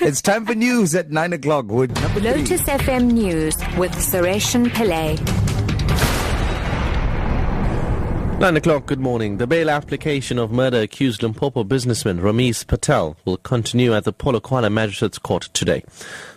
It's time for news at 9 o'clock with number three. Lotus FM News with Sareshen Pillay. Nine o'clock, good morning. The bail application of murder accused Limpopo businessman Rameez Patel will continue at the Polokwane Magistrates Court today.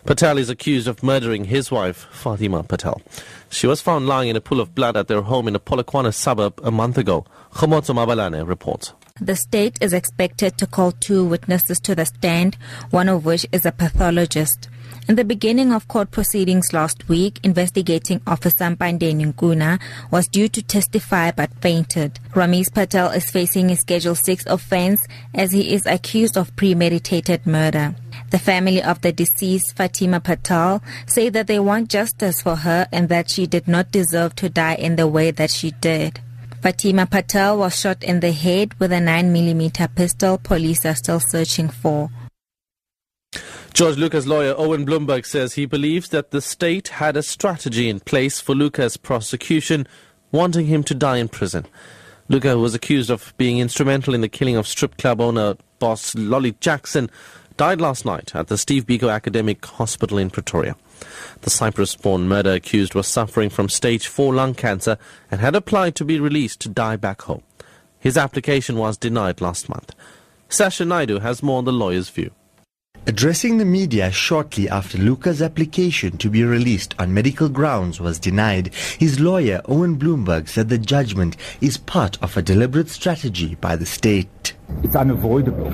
Patel is accused of murdering his wife, Fatima Patel. She was found lying in a pool of blood at their home in a Polokwane suburb a month ago. Khomotso Mabalane reports. The state is expected to call two witnesses to the stand, one of which is a pathologist. In the beginning of court proceedings last week, investigating officer Mpandeni Nkuna was due to testify but fainted. Rameez Patel is facing a Schedule 6 offense as he is accused of premeditated murder. The family of the deceased Fatima Patel say that they want justice for her and that she did not deserve to die in the way that she did. Fatima Patel was shot in the head with a 9mm pistol police are still searching for. George Louca's lawyer Owen Blumberg says he believes that the state had a strategy in place for Louca's prosecution, wanting him to die in prison. Louca, was accused of being instrumental in the killing of strip club owner boss Lolly Jackson, died last night at the Steve Biko Academic Hospital in Pretoria. The Cyprus-born murder accused was suffering from stage 4 lung cancer and had applied to be released to die back home. His application was denied last month. Sasha Naidu has more on the lawyer's view. Addressing the media shortly after Louca's application to be released on medical grounds was denied, his lawyer Owen Blumberg said the judgment is part of a deliberate strategy by the state. It's unavoidable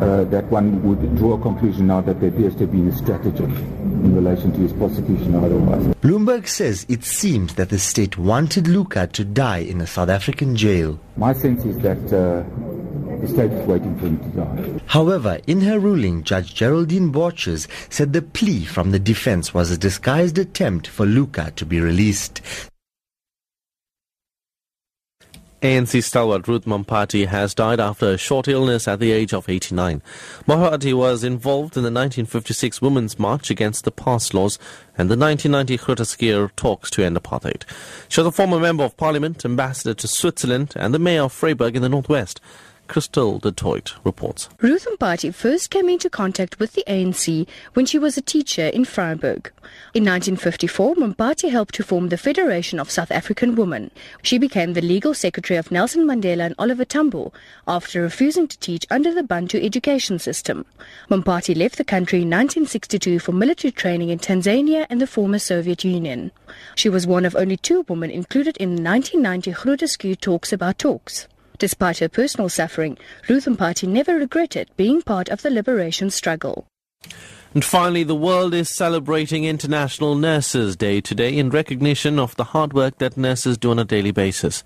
uh, that one would draw a conclusion now that there appears to have been a strategy in relation to his prosecution or otherwise. Blumberg says it seems that the state wanted Louca to die in a South African jail. My sense is that uh, the state is waiting for him to die. However, in her ruling, Judge Geraldine Borchers said the plea from the defense was a disguised attempt for Louca to be released. ANC stalwart Ruth Mompati has died after a short illness at the age of 89. Mompati was involved in the 1956 Women's March against the pass laws and the 1990 Groote talks to end apartheid. She was a former Member of Parliament, Ambassador to Switzerland and the Mayor of Vryburg in the Northwest. Crystal Detroit reports. Ruth Mompati first came into contact with the ANC when she was a teacher in Vryburg. In 1954, Mompati helped to form the Federation of South African Women. She became the legal secretary of Nelson Mandela and Oliver Tambo after refusing to teach under the Bantu education system. Mompati left the country in 1962 for military training in Tanzania and the former Soviet Union. She was one of only two women included in the 1990 Groote talks about talks. Despite her personal suffering, Ruth Mompati never regretted being part of the liberation struggle. And finally, the world is celebrating International Nurses Day today in recognition of the hard work that nurses do on a daily basis.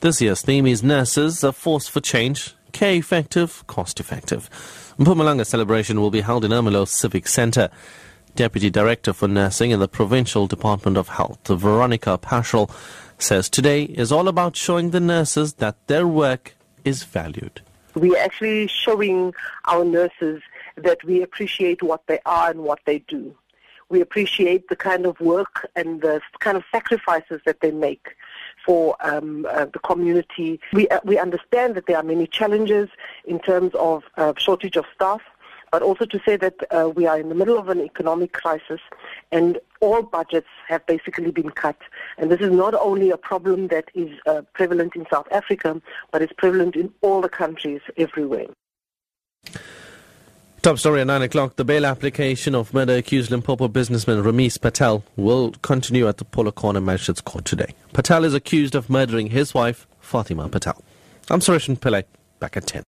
This year's theme is Nurses, a Force for Change, Care Effective, Cost Effective. Mpumalanga celebration will be held in Ermelo Civic Centre. Deputy Director for Nursing in the Provincial Department of Health, Veronica Paschal, says today is all about showing the nurses that their work is valued. We're actually showing our nurses that we appreciate what they are and what they do. We appreciate the kind of work and the kind of sacrifices that they make for um, uh, the community. We, uh, we understand that there are many challenges in terms of uh, shortage of staff, but also to say that uh, we are in the middle of an economic crisis and all budgets have basically been cut. And this is not only a problem that is uh, prevalent in South Africa, but it's prevalent in all the countries everywhere. Top story at 9 o'clock. The bail application of murder accused Limpopo businessman Rameez Patel will continue at the Polokwane Magistrates Court today. Patel is accused of murdering his wife, Fatima Patel. I'm Suresh Pillay, back at 10.